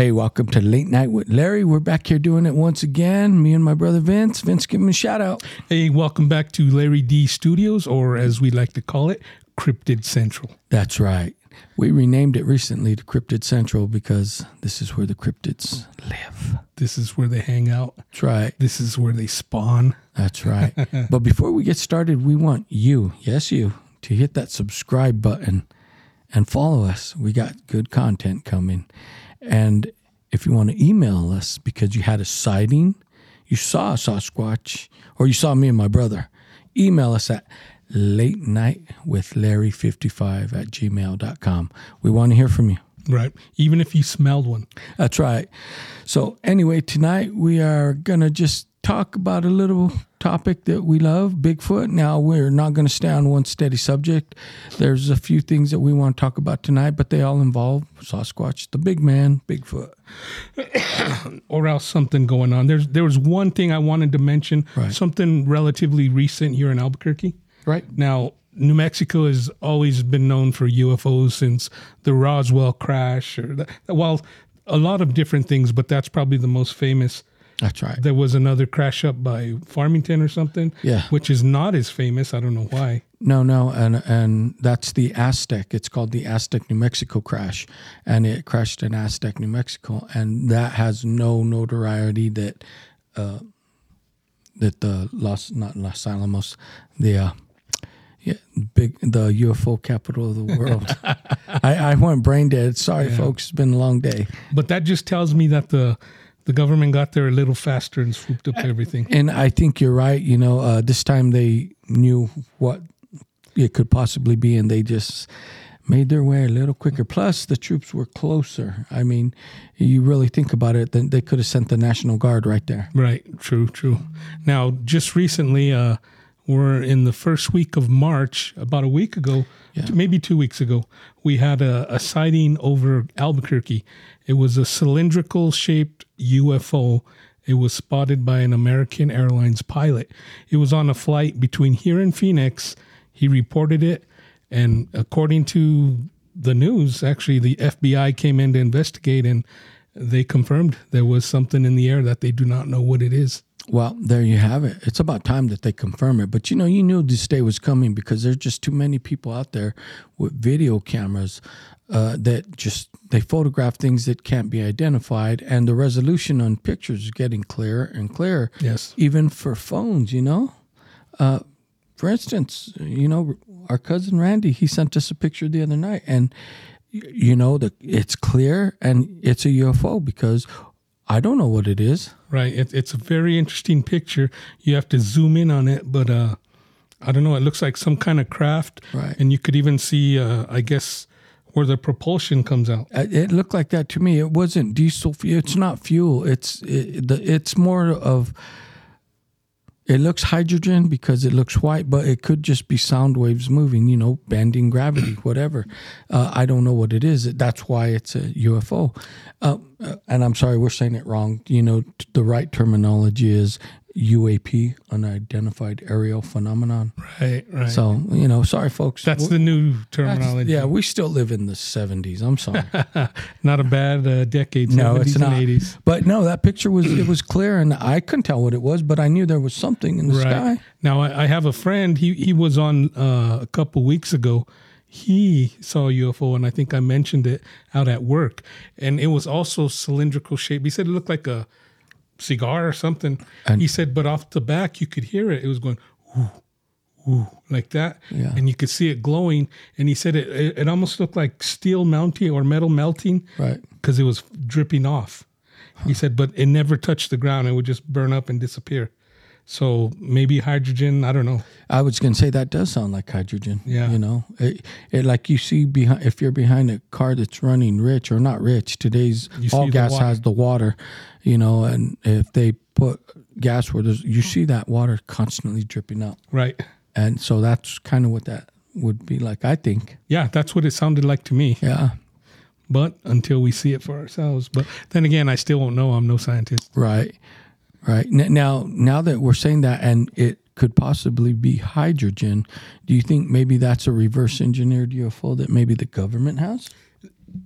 Hey, welcome to Late Night with Larry. We're back here doing it once again. Me and my brother Vince. Vince, give him a shout out. Hey, welcome back to Larry D Studios, or as we like to call it, Cryptid Central. That's right. We renamed it recently to Cryptid Central because this is where the cryptids live. This is where they hang out. That's right. This is where they spawn. That's right. but before we get started, we want you, yes, you, to hit that subscribe button and follow us. We got good content coming. And if you want to email us because you had a sighting, you saw a Sasquatch, or you saw me and my brother, email us at late night with Larry 55 at gmail.com. We want to hear from you. Right. Even if you smelled one. That's right. So, anyway, tonight we are going to just talk about a little topic that we love Bigfoot. Now, we're not going to stay on one steady subject. There's a few things that we want to talk about tonight, but they all involve Sasquatch, the big man, Bigfoot. or else something going on. There's there was one thing I wanted to mention, Right. something relatively recent here in Albuquerque. Right. Now, New Mexico has always been known for UFOs since the Roswell crash, or the, well, a lot of different things, but that's probably the most famous. That's right. There was another crash up by Farmington or something, Yeah. which is not as famous. I don't know why. No, no, and and that's the Aztec. It's called the Aztec New Mexico crash, and it crashed in Aztec, New Mexico, and that has no notoriety that uh, that the Los not Los Alamos, the uh, yeah, big the UFO capital of the world. I, I went brain dead. Sorry, folks. It's been a long day. But that just tells me that the the government got there a little faster and swooped up everything. And I think you're right. You know, uh, this time they knew what it could possibly be, and they just made their way a little quicker. Plus, the troops were closer. I mean, you really think about it, then they could have sent the National Guard right there. Right. True. True. Now, just recently, uh, we're in the first week of March. About a week ago, maybe two weeks ago, we had a, a sighting over Albuquerque. It was a cylindrical shaped UFO. It was spotted by an American Airlines pilot. It was on a flight between here and Phoenix. He reported it, and according to the news, actually, the FBI came in to investigate and they confirmed there was something in the air that they do not know what it is. Well, there you have it. It's about time that they confirm it. But you know, you knew this day was coming because there's just too many people out there with video cameras uh, that just they photograph things that can't be identified, and the resolution on pictures is getting clearer and clearer. Yes. even for phones. You know, uh, for instance, you know, our cousin Randy he sent us a picture the other night, and you know that it's clear and it's a UFO because I don't know what it is. Right. It, it's a very interesting picture. You have to zoom in on it, but uh, I don't know. It looks like some kind of craft. Right. And you could even see, uh, I guess, where the propulsion comes out. Uh, It looked like that to me. It wasn't diesel. It's not fuel. It's it, the, it's more of. It looks hydrogen because it looks white, but it could just be sound waves moving. You know, bending gravity, whatever. Uh, I don't know what it is. That's why it's a UFO. Uh, uh, and I'm sorry, we're saying it wrong. You know, the right terminology is UAP, unidentified aerial phenomenon. Right. Right. So you know, sorry, folks. That's the new terminology. yeah, we still live in the 70s. I'm sorry. Not a bad uh, decade. No, 70s it's not. 80s. But no, that picture was it was clear, and I couldn't tell what it was, but I knew there was something in the Right. sky. Now, I, I have a friend. He he was on uh, a couple weeks ago. He saw a UFO, and I think I mentioned it out at work. And it was also cylindrical shape. He said it looked like a cigar or something. And- he said, but off the back, you could hear it. It was going whoo, whoo, like that, Yeah. and you could see it glowing. And he said it it, it almost looked like steel melting or metal melting Right. because it was dripping off. He said, but it never touched the ground. It would just burn up and disappear. So maybe hydrogen. I don't know. I was going to say that does sound like hydrogen. Yeah. You know, it, it like you see behind if you're behind a car that's running rich or not rich. Today's You all gas water. has the water. You know, and if they put gas where there's, you see that water constantly dripping out, Right. and so that's kind of what that would be like. I think. Yeah, that's what it sounded like to me. Yeah. But until we see it for ourselves. But then again, I still won't know. I'm no scientist. Right, right. Now, now that we're saying that, and it could possibly be hydrogen, do you think maybe that's a reverse engineered UFO that maybe the government has?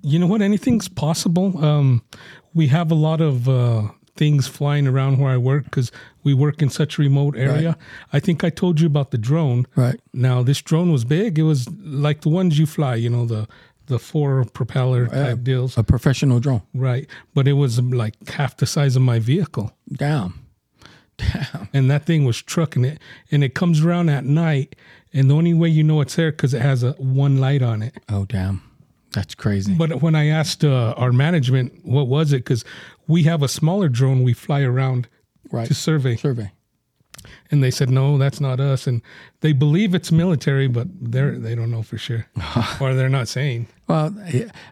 You know what? Anything's possible. Um, we have a lot of uh, things flying around where I work because we work in such a remote area. Right. I think I told you about the drone. Right. Now this drone was big. It was like the ones you fly. You know the the four propeller type deals. A professional drone. Right. But it was like half the size of my vehicle. Damn. Damn. And that thing was trucking it. And it comes around at night. And the only way you know it's there because it has a one light on it. Oh, damn. That's crazy. But when I asked uh, our management what was it, because we have a smaller drone we fly around right. to survey, Survey. And they said no, that's not us, and they believe it's military, but they're they don't know for sure, or they're not saying. Well,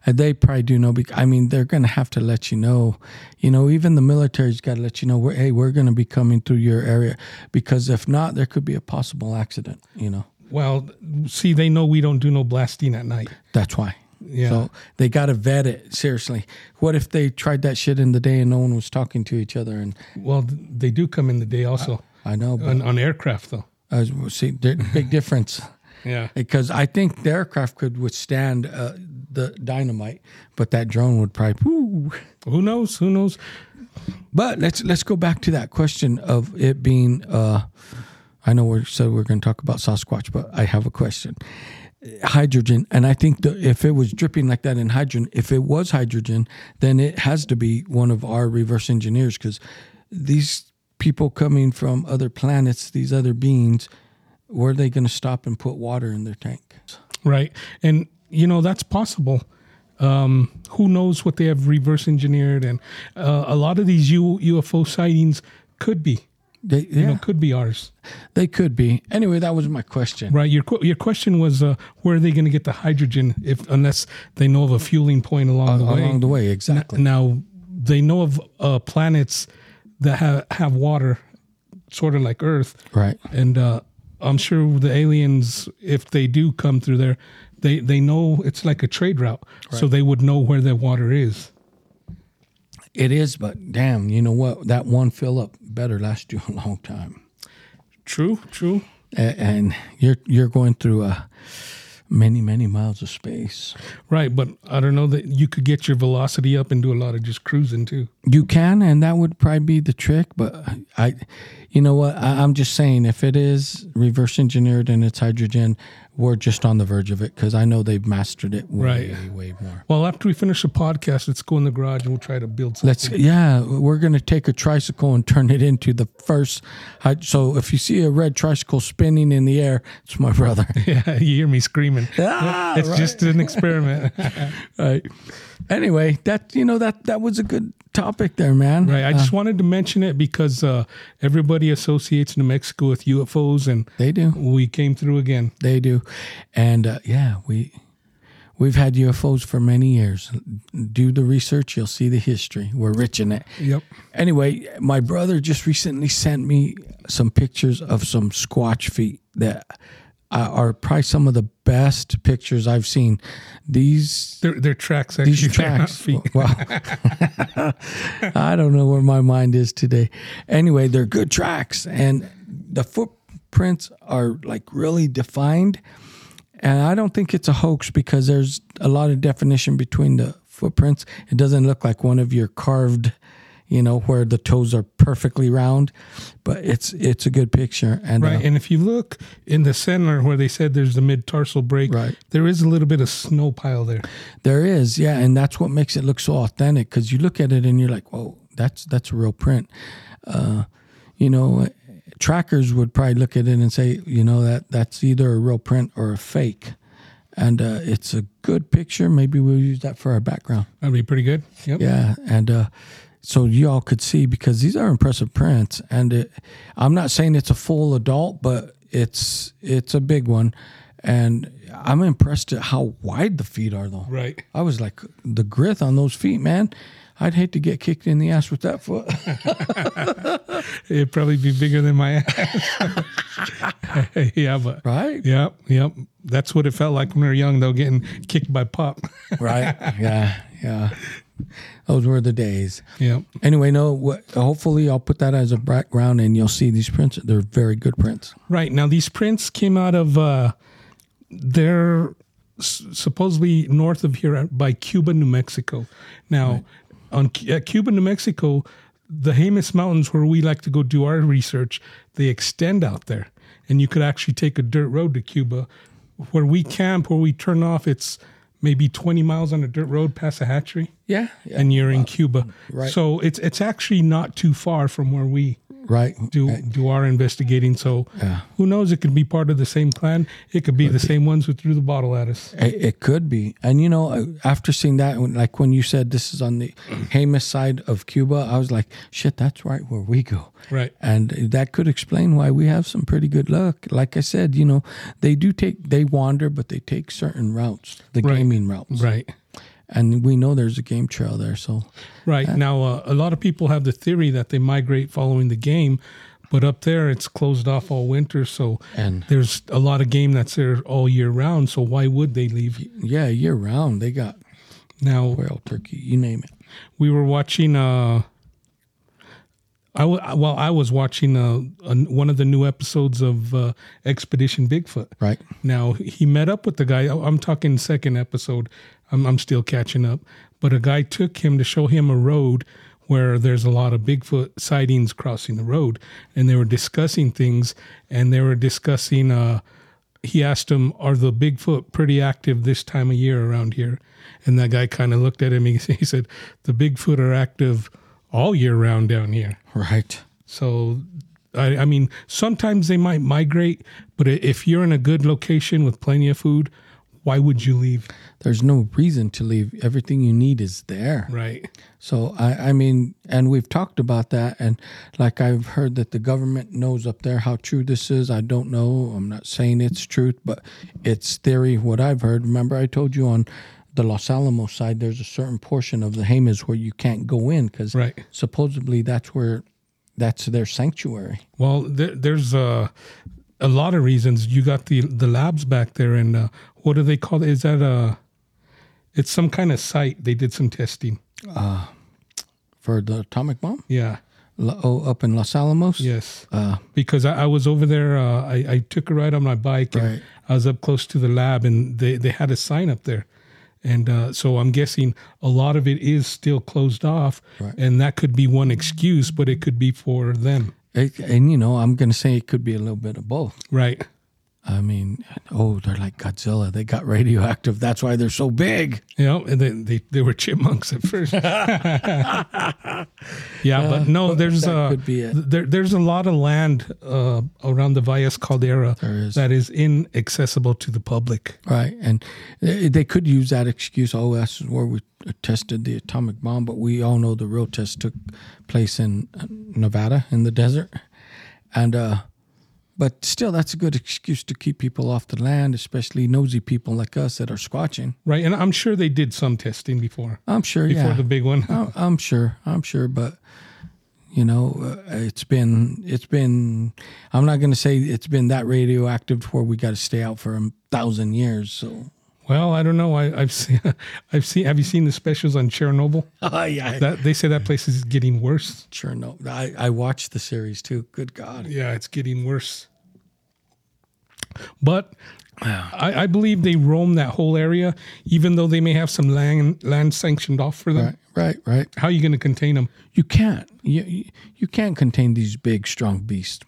they probably do know. Because, I mean, they're going to have to let you know. You know, even the military's got to let you know. We're, hey, we're going to be coming through your area because if not, there could be a possible accident. You know, Well, see, they know we don't do no blasting at night. that's why. Yeah. So they got to vet it seriously. What if they tried that shit in the day and no one was talking to each other? And Well, they do come in the day also uh, I know, but on, on aircraft though. uh, see, big difference. Yeah. because I think the aircraft could withstand uh, the dynamite, but that drone would probably. Woo. Who knows? Who knows? But let's let's go back to that question of it being. Uh, I know we said we're going to talk about Sasquatch, but I have a question. Hydrogen, and I think the, if it was dripping like that in hydrogen, if it was hydrogen, then it has to be one of our reverse engineers because these people coming from other planets, these other beings, where are they going to stop and put water in their tank? Right. And, you know, that's possible. Um, who knows what they have reverse engineered? And uh, a lot of these U- UFO sightings could be, They, yeah, you know, could be ours. they could be. Anyway, that was my question. Right. Your, your question was uh, where are they going to get the hydrogen if unless they know of a fueling point along the way? Along the way, exactly. Now, they know of uh, planets that have, have water, sort of like Earth. Right. and uh, I'm sure the aliens, if they do come through there, they they know it's like a trade route, so they would know where the water is. It is, but damn, you know what? That one fill up better last you a long time. True, true. A- And you're you're going through uh, many many miles of space. Right, but I don't know that you could get your velocity up and do a lot of just cruising too. You can, and that would probably be the trick. But I, you know what? I, I'm just saying, if it is reverse engineered and it's hydrogen, we're just on the verge of it because I know they've mastered it way Right. way more. Well, after we finish the podcast, let's go in the garage and we'll try to build something. Let's yeah, we're gonna take a tricycle and turn it into the first. So if you see a red tricycle spinning in the air, it's my brother. yeah, you hear me screaming. Ah, it's right. just an experiment. right. Anyway, that you know that that was a good topic there, man. right. I just wanted to mention it because uh, everybody associates New Mexico with UFOs, and They do. we came through again. They do, and uh, yeah, we we've had UFOs for many years. Do the research, you'll see the history. We're rich in it. Yep. Anyway, my brother just recently sent me some pictures of some squatch feet that uh, are probably some of the best pictures I've seen. These They're, they're tracks actually. these tracks. feet. Wow. I don't know where my mind is today. Anyway, they're good tracks, and the footprints are like really defined. And I don't think it's a hoax because there's a lot of definition between the footprints. It doesn't look like one of your carved, you know, where the toes are perfectly round, but it's it's a good picture. And Right. uh, And if you look in the center where they said there's the mid tarsal break, Right. there is a little bit of snow pile there. There is, yeah, and that's what makes it look so authentic because you look at it and you're like, "Whoa, that's that's a real print." Uh, you know, trackers would probably look at it and say, "You know that that's either a real print or a fake," and uh, it's a good picture. Maybe we'll use that for our background. That'd be pretty good. Yep. Yeah, and uh, so you all could see because these are impressive prints, and it, I'm not saying it's a full adult, but it's it's a big one, and I'm impressed at how wide the feet are, though. Right. I was like, the grit on those feet, man. I'd hate to get kicked in the ass with that foot. It'd probably be bigger than my ass. yeah, but right? Yep, yep. That's what it felt like when we were young, though, getting kicked by pop. Right. Yeah. Yeah. Those were the days. Yeah. Anyway, no, what, hopefully I'll put that as a background and you'll see these prints. They're very good prints. Right. Now, these prints came out of, uh, they're s- supposedly north of here by Cuba, New Mexico. Now, on Cu- at Cuba, New Mexico, the Jemez Mountains, where we like to go do our research, they extend out there, and you could actually take a dirt road to Cuba. Where we camp, where we turn off, it's maybe 20 miles on a dirt road past a hatchery, Yeah. and you're in uh, Cuba. right. So it's it's actually not too far from where we Right. do do our investigating. So Yeah. who knows? It could be part of the same clan. It could be the same ones who threw the bottle at us. It, it could be, and you know, uh, after seeing that, like when you said this is on the Jemez side of Cuba, I was like, "Shit, that's right where we go." Right. and that could explain why we have some pretty good luck. Like I said, you know, they do take they wander, but they take certain routes, the Right. gaming routes, Right. And we know there's a game trail there. So Right. now, uh, a lot of people have the theory that they migrate following the game, but up there it's closed off all winter. So and there's a lot of game that's there all year round. So why would they leave? yeah, year round they got Now, quail, turkey, you name it. we were watching. Uh, I w- well, I was watching uh, an- one of the new episodes of uh, Expedition Bigfoot. Right, Now he met up with the guy. I'm talking second episode. I'm, I'm still catching up. But a guy took him to show him a road where there's a lot of Bigfoot sightings crossing the road, and they were discussing things. And they were discussing. Uh, he asked him, "Are the Bigfoot pretty active this time of year around here?" And that guy kind of looked at him. He, he said, "The Bigfoot are active all year round down here." right. So, I, I mean, sometimes they might migrate, but if you're in a good location with plenty of food, why would you leave? There's no reason to leave. Everything you need is there. Right. So I, I mean, and we've talked about that, and like I've heard that the government knows up there how true this is. I don't know. I'm not saying it's truth, but it's theory. What I've heard. Remember, I told you on the Los Alamos side, there's a certain portion of the Jemez where you can't go in because Right. supposedly that's where that's their sanctuary. Well, there, there's uh, a lot of reasons. You got the the labs back there, and uh, what do they call it? Is that a? It's some kind of site. They did some testing. For the atomic bomb, Yeah. Lo- oh, up in Los Alamos. Yes. Uh, because I, I was over there. Uh, I, I took a ride on my bike, and Right. I was up close to the lab, and they, they had a sign up there, and uh, so I'm guessing a lot of it is still closed off, Right. and that could be one excuse, but it could be for them, and you know, I'm gonna say it could be a little bit of both. right? I mean, oh, they're like Godzilla. They got radioactive. That's why they're so big. You know, and they, they they were chipmunks at first. yeah, but no, there's that uh, could be it. there there's a lot of land uh, around the Valles Caldera There is. that is inaccessible to the public. Right. And they they could use that excuse. Oh, that's where we tested the atomic bomb. But we all know the real test took place in uh, Nevada in the desert. And, uh, but still, that's a good excuse to keep people off the land, especially nosy people like us that are squatching. Right, and I'm sure they did some testing before I'm sure, before yeah. the big one. I'm, sure. I'm sure, but you know, uh, it's been it's been. I'm not going to say it's been that radioactive where we got to stay out for a thousand years. So, Well, I don't know. I, I've seen, I've seen. Have you seen the specials on Chernobyl? oh yeah, That they say that place is getting worse. No, I I watched the series too. Good God. Yeah, it's getting worse. But I, I believe they roam that whole area, even though they may have some land land sanctioned off for them. Right, right, right. How are you going to contain them? You can't. You, you can't contain these big, strong beasts.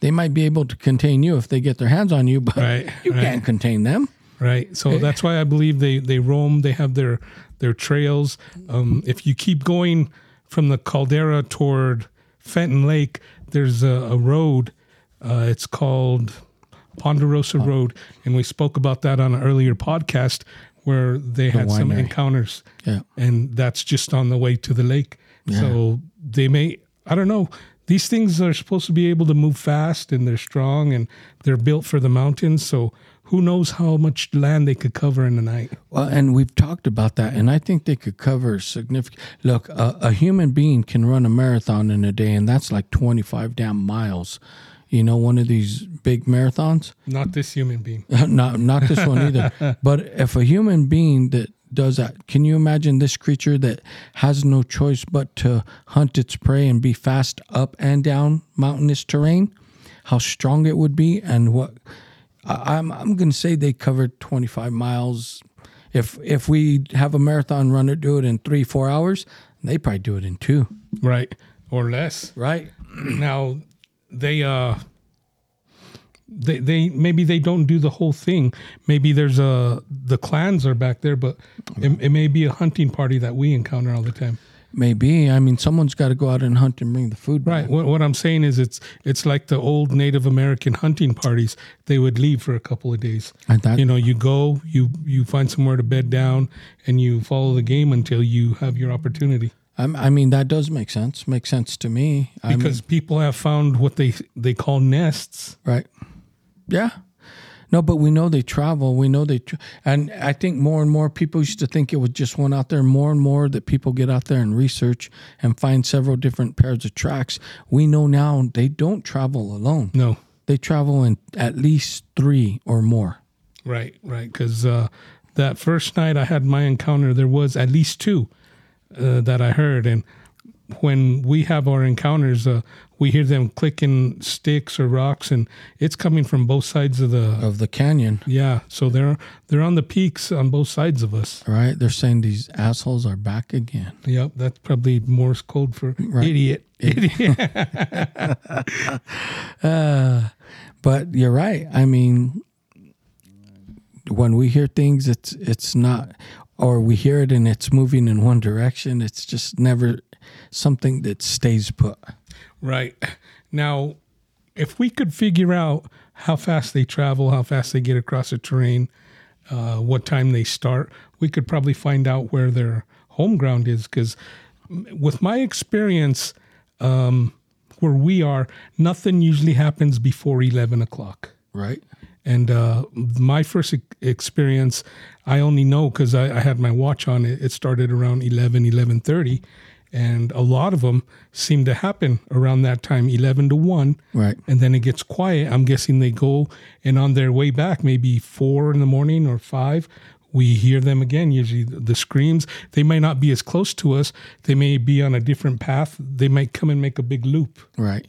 They might be able to contain you if they get their hands on you, but Right, you right. can't contain them. Right. So that's why I believe they they roam. They have their their trails. Um, if you keep going from the caldera toward Fenton Lake, there's a, a road. Uh, it's called Ponderosa oh. Road, and we spoke about that on an earlier podcast where they had some encounters, Yeah. and that's just on the way to the lake. So they may. I don't know. These things are supposed to be able to move fast, and they're strong, and they're built for the mountains. So who knows how much land they could cover in a night? Well, and we've talked about that, and I think they could cover significant. Look, a, a human being can run a marathon in a day, and that's like twenty-five damn miles. You know, one of these big marathons. Not this human being. not not this one either. But if a human being that does that, can you imagine this creature that has no choice but to hunt its prey and be fast up and down mountainous terrain? How strong it would be, and what I, I'm I'm going to say they covered 25 miles. If if we have a marathon runner do it in three four hours, they probably do it in two. right or less. Right. Now they uh they they maybe they don't do the whole thing. Maybe there's a the clans are back there, but it, it may be a hunting party that we encounter all the time. Maybe. I mean, someone's got to go out and hunt and bring the food. back. Right. What, what I'm saying is, it's it's like the old Native American hunting parties. They would leave for a couple of days. That, You know, you go, you you find somewhere to bed down, and you follow the game until you have your opportunity. I, I mean, that does make sense. Makes sense to me. I mean, Because people have found what they they call nests. Right. Yeah. No, but we know they travel. We know they, tr and I think more and more people used to think it was just one out there. More and more that people get out there and research and find several different pairs of tracks. We know now they don't travel alone. No. They travel in at least three or more. Right, right. Because uh, that first night I had my encounter, there was at least two uh, that I heard, and when we have our encounters, uh, we hear them clicking sticks or rocks, and it's coming from both sides of the. Of the canyon, Yeah, so they're they're on the peaks on both sides of us. right? They're saying these assholes are back again. Yep, that's probably Morse code for Right. idiot. Idiot. Uh, but you're right. I mean, when we hear things, it's it's not, or we hear it and it's moving in one direction. It's just never something that stays put. Right. Now, if we could figure out how fast they travel, how fast they get across the terrain, uh, what time they start, we could probably find out where their home ground is. Because with my experience, um, where we are, nothing usually happens before 11 o'clock. Right. And uh, my first experience, I only know because I, I had my watch on. It, it started around 11, 11.30. And a lot of them seem to happen around that time, 11 to 1. Right. And then it gets quiet. I'm guessing they go and on their way back, maybe 4 in the morning or 5, we hear them again. Usually the the screams, they might not be as close to us. They may be on a different path. They might come and make a big loop. Right.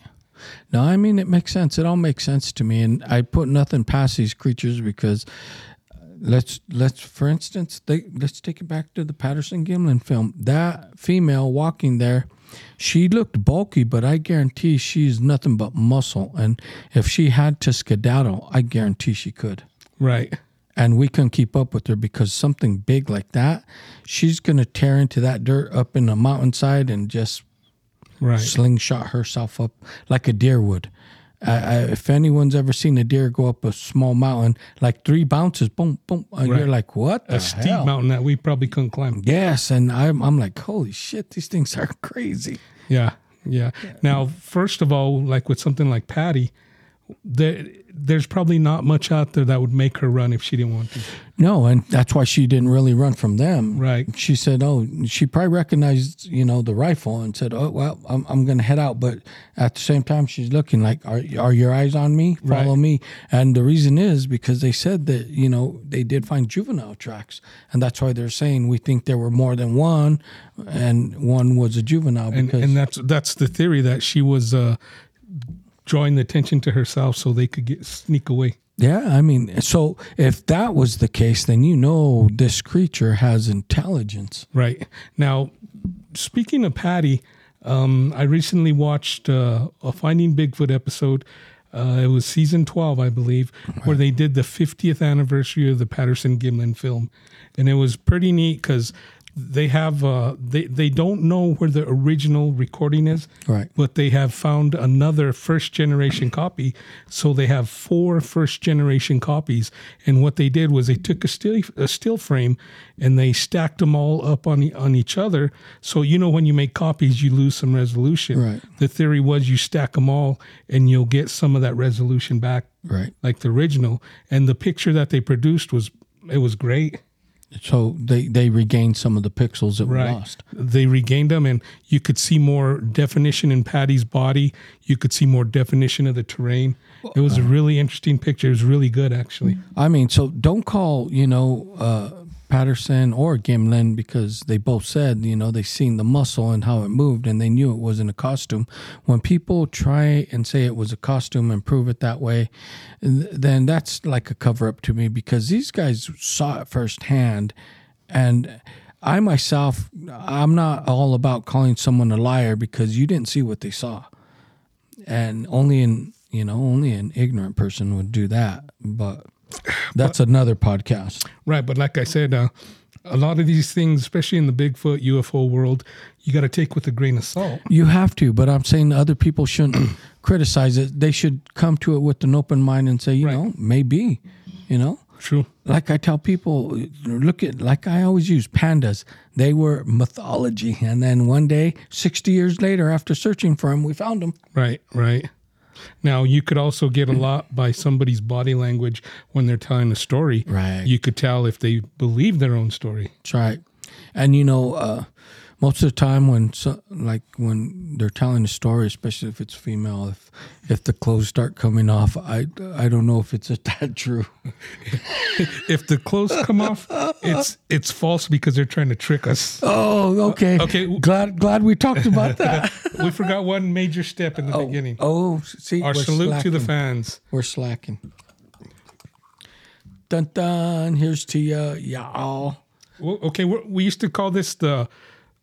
No, I mean it makes sense. It all makes sense to me, and I put nothing past these creatures because uh, let's let's for instance, they, let's take it back to the Patterson Gimlin film. That female walking there, she looked bulky, but I guarantee she's nothing but muscle. And if she had to skedaddle, I guarantee she could. Right. And we couldn't keep up with her because something big like that, she's gonna tear into that dirt up in the mountainside and just Right. slingshot herself up like a deer would. I, I, if anyone's ever seen a deer go up a small mountain, like three bounces, boom, boom, and you're like, what the A steep hell? mountain that we probably couldn't climb. Yes, and I'm, I'm like, holy shit, these things are crazy. Yeah, yeah. Now, first of all, like with something like Patty, there, there's probably not much out there that would make her run if she didn't want to. No, and that's why she didn't really run from them. Right. She said, "Oh, she probably recognized, you know, the rifle and said, "Oh, well, I'm, I'm going to head out." But at the same time, she's looking like, "Are are your eyes on me? Follow Right. me." And the reason is because they said that, you know, they did find juvenile tracks, and that's why they're saying we think there were more than one, and one was a juvenile And and that's that's the theory that she was uh, drawing the attention to herself so they could get sneak away. yeah, I mean, so if that was the case, then you know this creature has intelligence. Right now, speaking of Patty, um, I recently watched uh, a Finding Bigfoot episode. Uh, it was season twelve, I believe, where they did the 50th anniversary of the Patterson Gimlin film, and it was pretty neat because they have uh, they they don't know where the original recording is, Right. but they have found another first generation copy. So they have four first generation copies. And what they did was they took a still a still frame and they stacked them all up on on each other. So you know when you make copies, you lose some resolution. Right. The theory was you stack them all and you'll get some of that resolution back, Right. like the original. And the picture that they produced was it was great. So they they regained some of the pixels that were lost. They regained them, and you could see more definition in Patty's body. You could see more definition of the terrain. It was a really interesting picture. It was really good, actually. I mean, so don't call you know uh, Patterson or Gimlin because they both said, you know, they seen the muscle and how it moved and they knew it wasn't a costume. When people try and say it was a costume and prove it that way, then that's like a cover up to me because these guys saw it firsthand. And I myself, I'm not all about calling someone a liar because you didn't see what they saw. And only in, you know, only an ignorant person would do that. But that's but, another podcast. Right. But like I said, uh, a lot of these things, especially in the Bigfoot UFO world, you got to take with a grain of salt. You have to, but I'm saying other people shouldn't criticize it. They should come to it with an open mind and say, you right. know, maybe, you know. True. Like I tell people, look at like I always use pandas. They were mythology, and then one day, sixty years later, after searching for them, we found them. Right. Right. Now, you could also get a lot by somebody's body language when they're telling a story. Right. You could tell if they believe their own story. That's right. And you know, uh, most of the time when so, like when they're telling a story especially if it's female if if the clothes start coming off i i don't know if it's a that true. If the clothes come off it's it's false because they're trying to trick us. Oh okay. Uh, okay glad glad we talked about that. We forgot one major step in the oh, beginning. oh see our salute slacking. to the fans. We're slacking. Dun dun. Here's to you y'all. Well, okay we used to call this the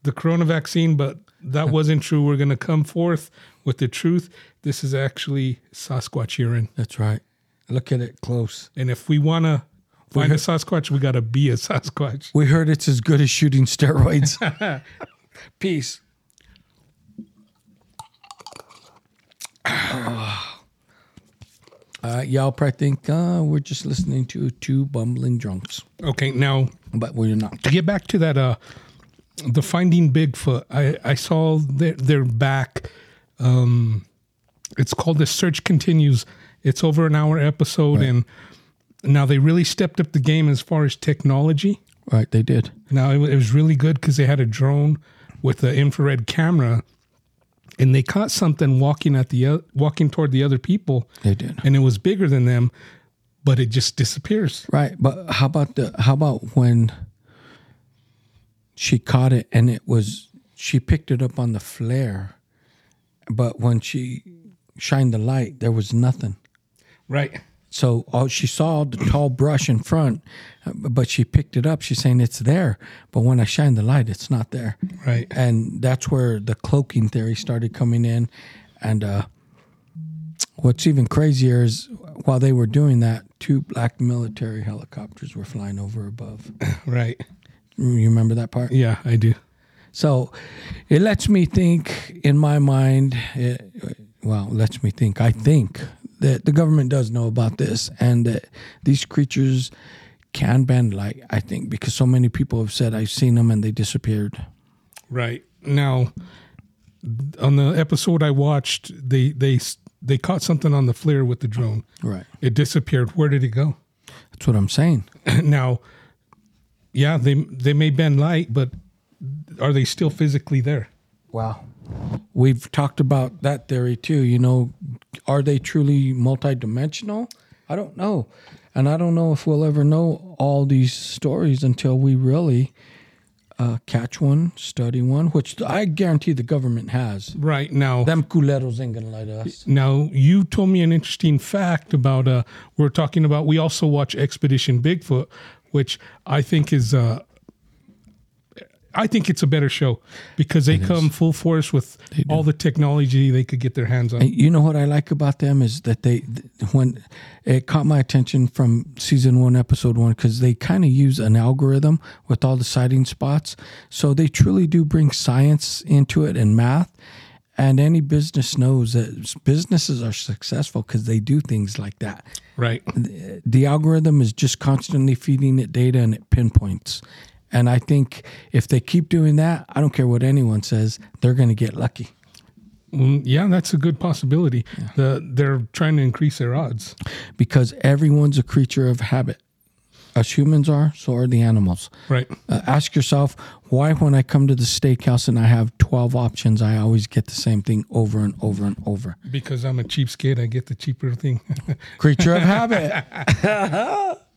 the corona vaccine, but that wasn't true. We're going to come forth with the truth. This is actually Sasquatch urine. That's right. Look at it close. And if we want to find a Sasquatch, we got to be a Sasquatch. We heard it's as good as shooting steroids. Peace. Uh, y'all probably think uh, we're just listening to two bumbling drunks. Okay, now, but we're not. To get back to that uh, the Finding Bigfoot. I, I saw their, their back. Um, it's called The Search Continues. It's over an hour episode, right. and now they really stepped up the game as far as technology. Right, they did. Now it, it was really good because they had a drone with an infrared camera, and they caught something walking at the uh, walking toward the other people. They did, and it was bigger than them, but it just disappears. Right, but how about the how about when she caught it and it was she picked it up on the FLIR but when she shined the light there was nothing. Right. So all she saw the tall brush in front but she picked it up. She's saying it's there but when i shine the light it's not there. Right. And that's where the cloaking theory started coming in. And uh, what's even crazier is while they were doing that two black military helicopters were flying over above. Right you remember that part? Yeah, I do. So it lets me think in my mind, eh, it, well, lets me think, I think that the government does know about this and that these creatures can bend light, I think, because so many people have said, I've seen them and they disappeared. Right. Now, on the episode I watched, they, they, they caught something on the FLIR with the drone. Right. It disappeared. Where did it go? That's what I'm saying. now, yeah, they they may bend light, but are they still physically there? Wow. We've talked about that theory too. You know, are they truly multidimensional? I don't know. And I don't know if we'll ever know all these stories until we really uh, catch one, study one, which I guarantee the government has. Right now, them culeros ain't gonna lie to us. Now, you told me an interesting fact about. Uh, we're talking about. We also watch Expedition Bigfoot, which I think is uh, I think it's a better show because they it come is. full force with all the technology they could get their hands on. And you know what I like about them is that they when it caught my attention from season 1 episode 1 cuz they kind of use an algorithm with all the sighting spots. So they truly do bring science into it and math and any business knows that businesses are successful because they do things like that. Right. The, the, algorithm is just constantly feeding it data and it pinpoints. And I think if they keep doing that, I don't care what anyone says, they're going to get lucky. Yeah, that's a good possibility. Yeah. The, they're trying to increase their odds. Because everyone's a creature of habit as humans are, so are the animals. Right. Uh, ask yourself why, when I come to the steakhouse and I have 12 options, I always get the same thing over and over and over. Because I'm a cheapskate, I get the cheaper thing. Creature of habit.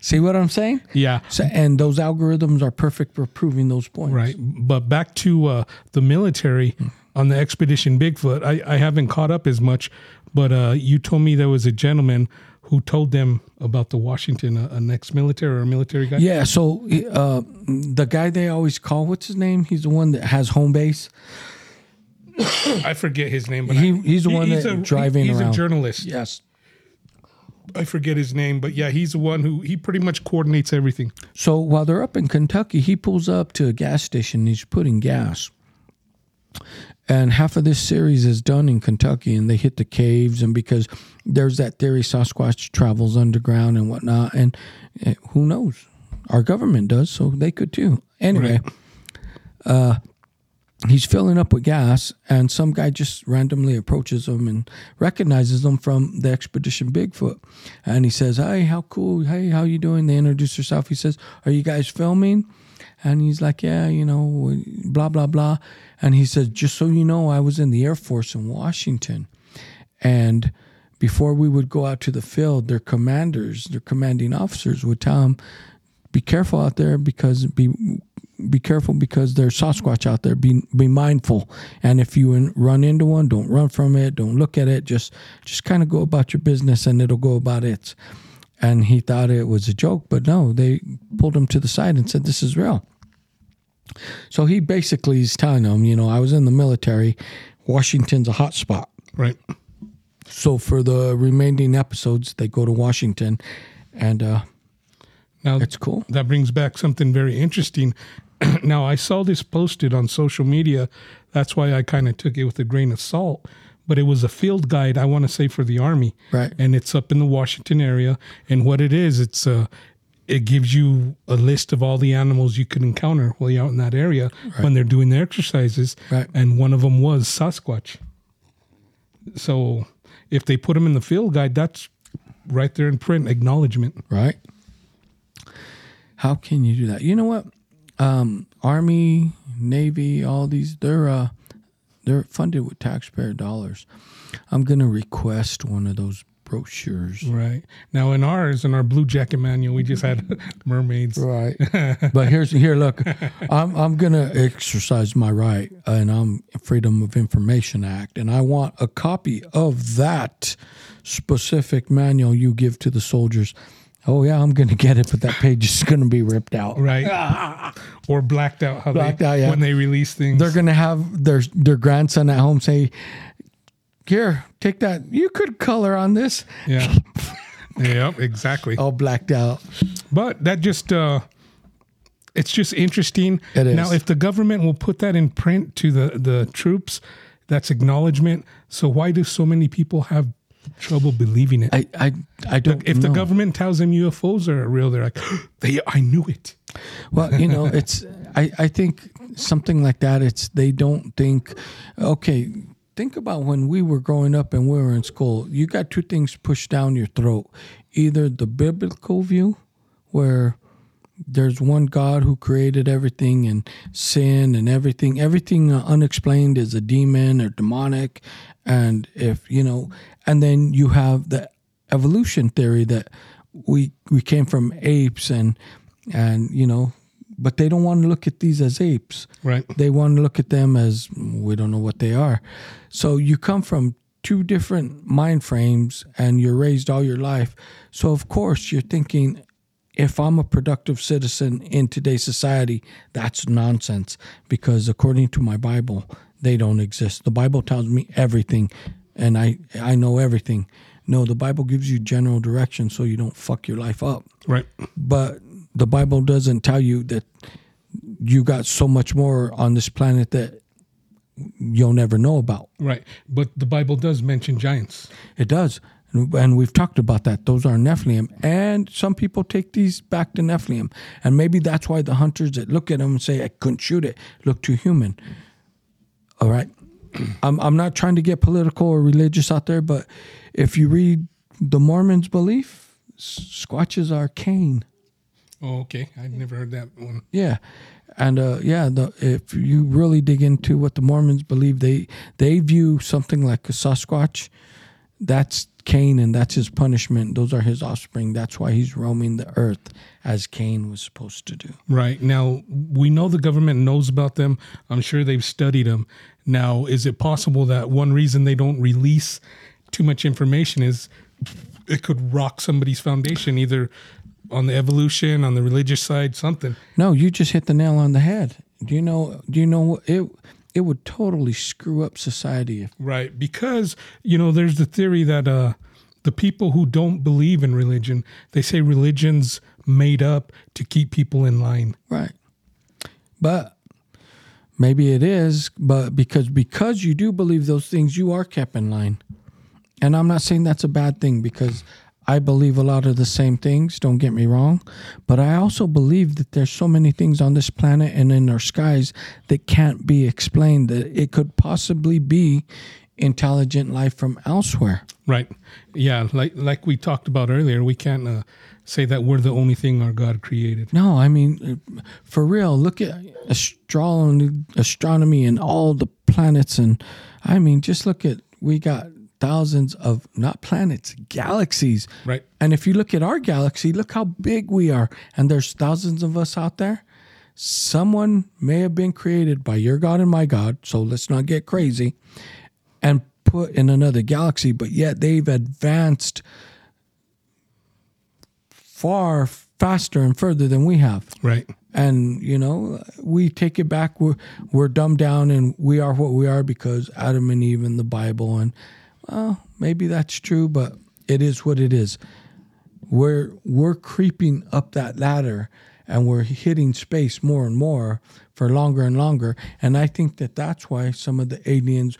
See what I'm saying? Yeah. So, and those algorithms are perfect for proving those points. Right. But back to uh, the military on the expedition Bigfoot, I, I haven't caught up as much, but uh, you told me there was a gentleman who told them about the Washington, uh, an ex military or a military guy. Yeah. So uh, the guy they always call, what's his name? He's the one that has home base. I forget his name, but He- I- he's the one he's that driving He's around. a journalist. Yes. I forget his name, but yeah, he's the one who he pretty much coordinates everything. So while they're up in Kentucky, he pulls up to a gas station. He's putting gas. And half of this series is done in Kentucky, and they hit the caves, and because there's that theory Sasquatch travels underground and whatnot, and eh, who knows? Our government does, so they could too. Anyway, uh, he's filling up with gas, and some guy just randomly approaches him and recognizes him from the expedition Bigfoot, and he says, "Hey, how cool? Hey, how you doing?" They introduce herself. He says, "Are you guys filming?" And he's like, "Yeah, you know, blah blah blah." And he says, "Just so you know, I was in the Air Force in Washington, and." Before we would go out to the field, their commanders, their commanding officers would tell them, be careful out there because be be careful because there's Sasquatch out there. Be be mindful, and if you in- run into one, don't run from it. Don't look at it. Just just kind of go about your business, and it'll go about it. And he thought it was a joke, but no, they pulled him to the side and said, "This is real." So he basically is telling them, you know, I was in the military. Washington's a hot spot. Right. So for the remaining episodes, they go to Washington, and uh, Now it's cool. that brings back something very interesting. now I saw this posted on social media. That's why I kind of took it with a grain of salt. But it was a field guide, I want to say, for the army, Right. And it's up in the Washington area. And what it is, it's uh, it gives you a list of all the animals you could encounter while you're out in that area when they're doing their exercises. Right. And one of them was Sasquatch. So if they put them in the field guide, that's right there in print acknowledgement. right? How can you do that? You know what? Um, Army, Navy, all these they're uh, they're funded with taxpayer dollars. I'm gonna request one of those brochures. Right. Now in ours, in our blue jacket manual, we just had mermaids. Right. but here's here. Look, I'm I'm gonna exercise my right, and I'm Freedom of Information Act, and I want a copy of that specific manual you give to the soldiers. Oh yeah, I'm gonna get it, but that page is gonna be ripped out. Right. or blacked out how Blacked they, out, yeah. when they release things. They're gonna have their their grandson at home say, "Here, take that. You could color on this." yeah. yep, exactly. All blacked out. But that just uh it's just interesting. It is. Now if the government will put that in print to the the troops, that's acknowledgement. So why do so many people have trouble believing it? I I I don't. if the government tells them UFOs are real, they're like, they, I knew it. Well, you know, it's I, I think something like that, it's they don't think okay, think about when we were growing up and we were in school. You got two things pushed down your throat. Either the biblical view where there's one God who created everything and sin and everything. Everything uh, unexplained is a demon or demonic. And if, you know, and then you have the evolution theory that we we came from apes and and you know, but they don't want to look at these as apes. Right. They want to look at them as we don't know what they are. So you come from two different mind frames and you're raised all your life. So of course you're thinking if I'm a productive citizen in today's society, that's nonsense because according to my Bible, they don't exist. The Bible tells me everything and I I know everything. No, the Bible gives you general direction so you don't fuck your life up Right. but the Bible doesn't tell you that you got so much more on this planet that you'll never know about. Right. But the Bible does mention giants. It does. And we've talked about that. Those are Nephilim. And some people take these back to Nephilim. And maybe that's why the hunters that look at them and say, I couldn't shoot it, look too human. All right. I'm, I'm not trying to get political or religious out there, but if you read the Mormons' belief, Squatches are Cain. Oh, okay. I'd never heard that one. Yeah, and uh, yeah, the, if you really dig into what the Mormons believe, they they view something like a Sasquatch that's Cain and that's his punishment. Those are his offspring. That's why he's roaming the earth as Cain was supposed to do. Right. Now, we know the government knows about them. I'm sure they've studied them. Now, is it possible that one reason they don't release too much information is it could rock somebody's foundation, either on the evolution, on the religious side, something? No, you just hit the nail on the head. Do you know? Do you know what it? It would totally screw up society. If, Right. Because, you know, there's the theory that uh, the people who don't believe in religion, they say religion's made up to keep people in line. right. But maybe it is. But because because you do believe those things, you are kept in line. And I'm not saying that's a bad thing because I believe a lot of the same things, don't get me wrong. But I also believe that there's so many things on this planet and in our skies that can't be explained, that it could possibly be intelligent life from elsewhere. Right. Yeah. Like like we talked about earlier, we can't uh, say that we're the only thing our God created. No, I mean, uh, for real, look at astronomy, astronomy and all the planets. And I mean, just look at, we got thousands of, not planets, galaxies. Right. And if you look at our galaxy, look how big we are. And there's thousands of us out there. Someone may have been created by your God and my God. So let's not get crazy and put in another galaxy, but yet they've advanced far faster and further than we have. Right. And you know, we take it back. We're we're dumbed down, and we are what we are because Adam and Eve in the Bible. And well, maybe that's true, but it is what it is. We're we're creeping up that ladder, and we're hitting space more and more for longer and longer. And I think that that's why some of the aliens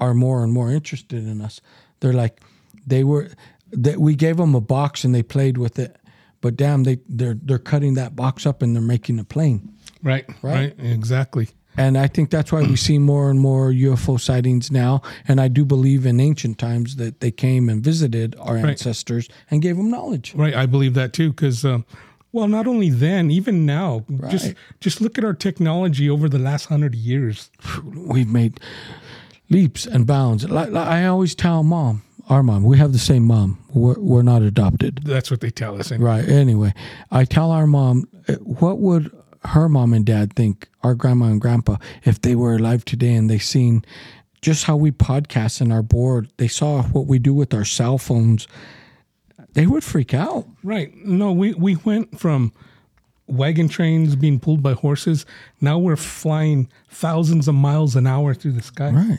are more and more interested in us. They're like, they were that we gave them a box and they played with it, but damn, they they're they're cutting that box up and they're making a plane. Right. Right. Right. Exactly. And I think that's why we see more and more UFO sightings now. And I do believe in ancient times that they came and visited our ancestors and gave them knowledge. Right. I believe that too. Because, um, well, not only then, even now, just Right. just just look at our technology over the last hundred years. We've made leaps and bounds. Like, like I always tell mom, our mom, we have the same mom. We're, we're not adopted. That's what they tell us. And Right. Anyway, I tell our mom, uh, what would her mom and dad think, our grandma and grandpa, if they were alive today and they seen just how we podcast and our board, they saw what we do with our cell phones, they would freak out. Right. No, we, we went from wagon trains being pulled by horses. Now we're flying thousands of miles an hour through the sky. Right.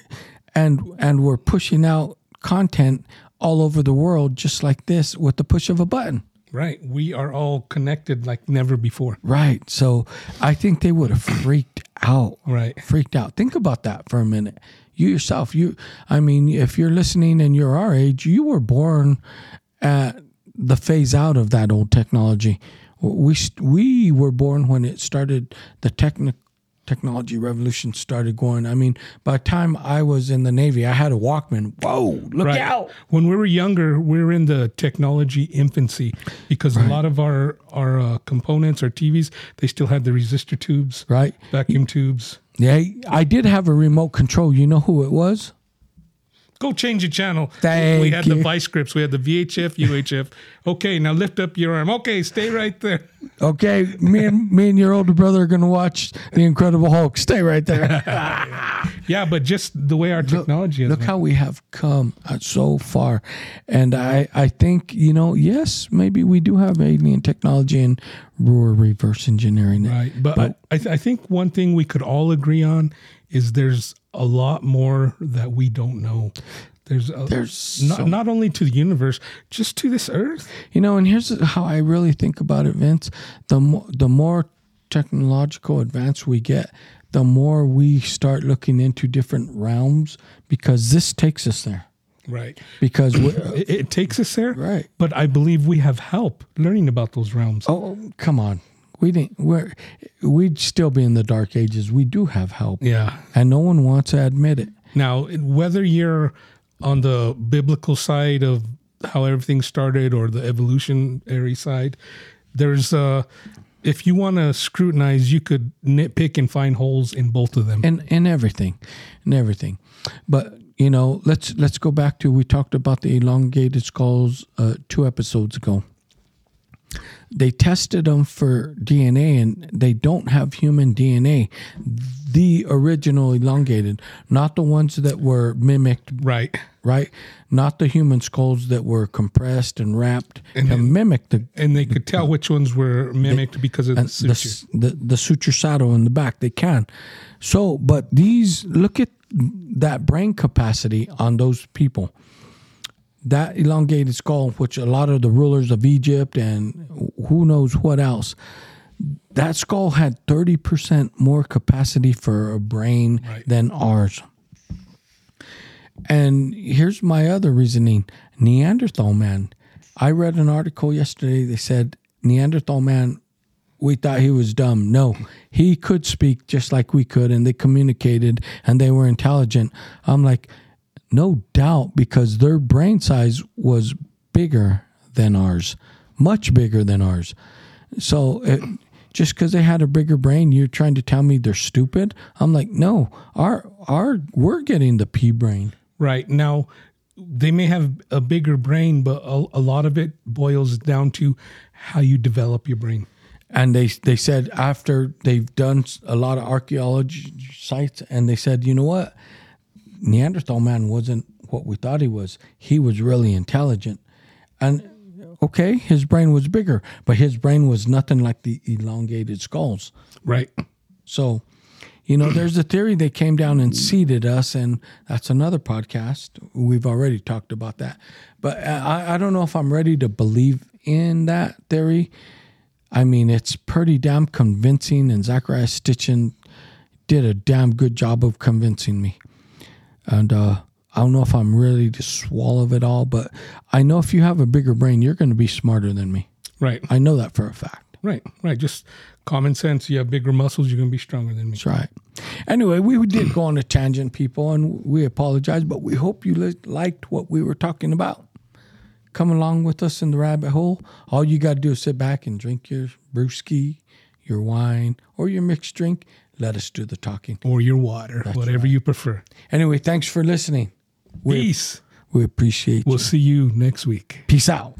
And and we're pushing out content all over the world just like this with the push of a button. Right. We are all connected like never before. Right. So I think they would have freaked out. Right. Freaked out. Think about that for a minute. You yourself, you I mean, if you're listening and you're our age, you were born at the phase out of that old technology. We we were born when it started the techni- technology revolution started going. I mean, by the time I was in the Navy, I had a Walkman. Whoa, look Right. out. When we were younger, we were in the technology infancy because a lot of our our uh, components, our TVs, they still had the resistor tubes, Right? vacuum tubes. Yeah, I did have a remote control. You know who it was? Go change the channel. Thank we had you. the vice grips. We had the VHF, UHF. Okay, now lift up your arm. Okay, stay right there. Okay, me and me and your older brother are gonna watch the Incredible Hulk. Stay right there. Yeah, but just the way our technology is. Look how we have come uh, so far, and I I think you know yes maybe we do have alien technology and we're reverse engineering it. Right. But, I, th- I think one thing we could all agree on is there's a lot more that we don't know. There's a, There's not, so- not only to the universe, just to this earth. You know, and here's how I really think about it, Vince. The more the more technological advance we get, the more we start looking into different realms because this takes us there. Right. Because It, it takes us there. right. But I believe we have help learning about those realms. Oh, come on. We didn't. We're we'd still be in the dark ages. We do have help, Yeah. and no one wants to admit it. Now, whether you're on the biblical side of how everything started or the evolutionary side, there's uh if you want to scrutinize, you could nitpick and find holes in both of them. and and everything, and everything. But you know, let's let's go back to we talked about the elongated skulls uh, two episodes ago. They tested them for DNA, and they don't have human DNA. The original elongated, not the ones that were mimicked Right. right? Not the human skulls that were compressed and wrapped to mimic the And they could tell which ones were mimicked because of the the, suture. s- the the suture saddle in the back. They can. So, but these look at that brain capacity on those people. That elongated skull, which a lot of the rulers of Egypt and who knows what else, that skull had thirty percent more capacity for a brain Right. than ours. And here's my other reasoning Neanderthal man. I read an article yesterday. They said Neanderthal man, we thought he was dumb. No, he could speak just like we could, and they communicated and they were intelligent. I'm like, no doubt, because their brain size was bigger than ours, much bigger than ours. So it, just because they had a bigger brain, you're trying to tell me they're stupid? I'm like, no, our our we're getting the pea brain. Right. Now, they may have a bigger brain, but a, a lot of it boils down to how you develop your brain. and they they said after they've done a lot of archaeology sites and they said you know what neanderthal man wasn't what we thought he was. He was really intelligent. And okay his brain was bigger but his brain was nothing like the elongated skulls. Right. so you know there's a theory they came down and seeded us and that's another podcast. We've already talked about that. But i, I don't know if i'm ready to believe in that theory. I mean, it's pretty damn convincing, and Zecharia Sitchin did a damn good job of convincing me. And uh, I don't know if I'm ready to swallow it all, but I know if you have a bigger brain, you're going to be smarter than me. Right. I know that for a fact. Right. Right. Just common sense. You have bigger muscles, you're going to be stronger than me. That's right. Anyway, we did go on a tangent, people, and we apologize, but we hope you li- liked what we were talking about. Come along with us in the rabbit hole. All you got to do is sit back and drink your brewski, your wine, or your mixed drink. Let us do the talking. Or your water, whatever you prefer. Anyway, thanks for listening. We, Peace. we appreciate you. We'll you. see you next week. Peace out.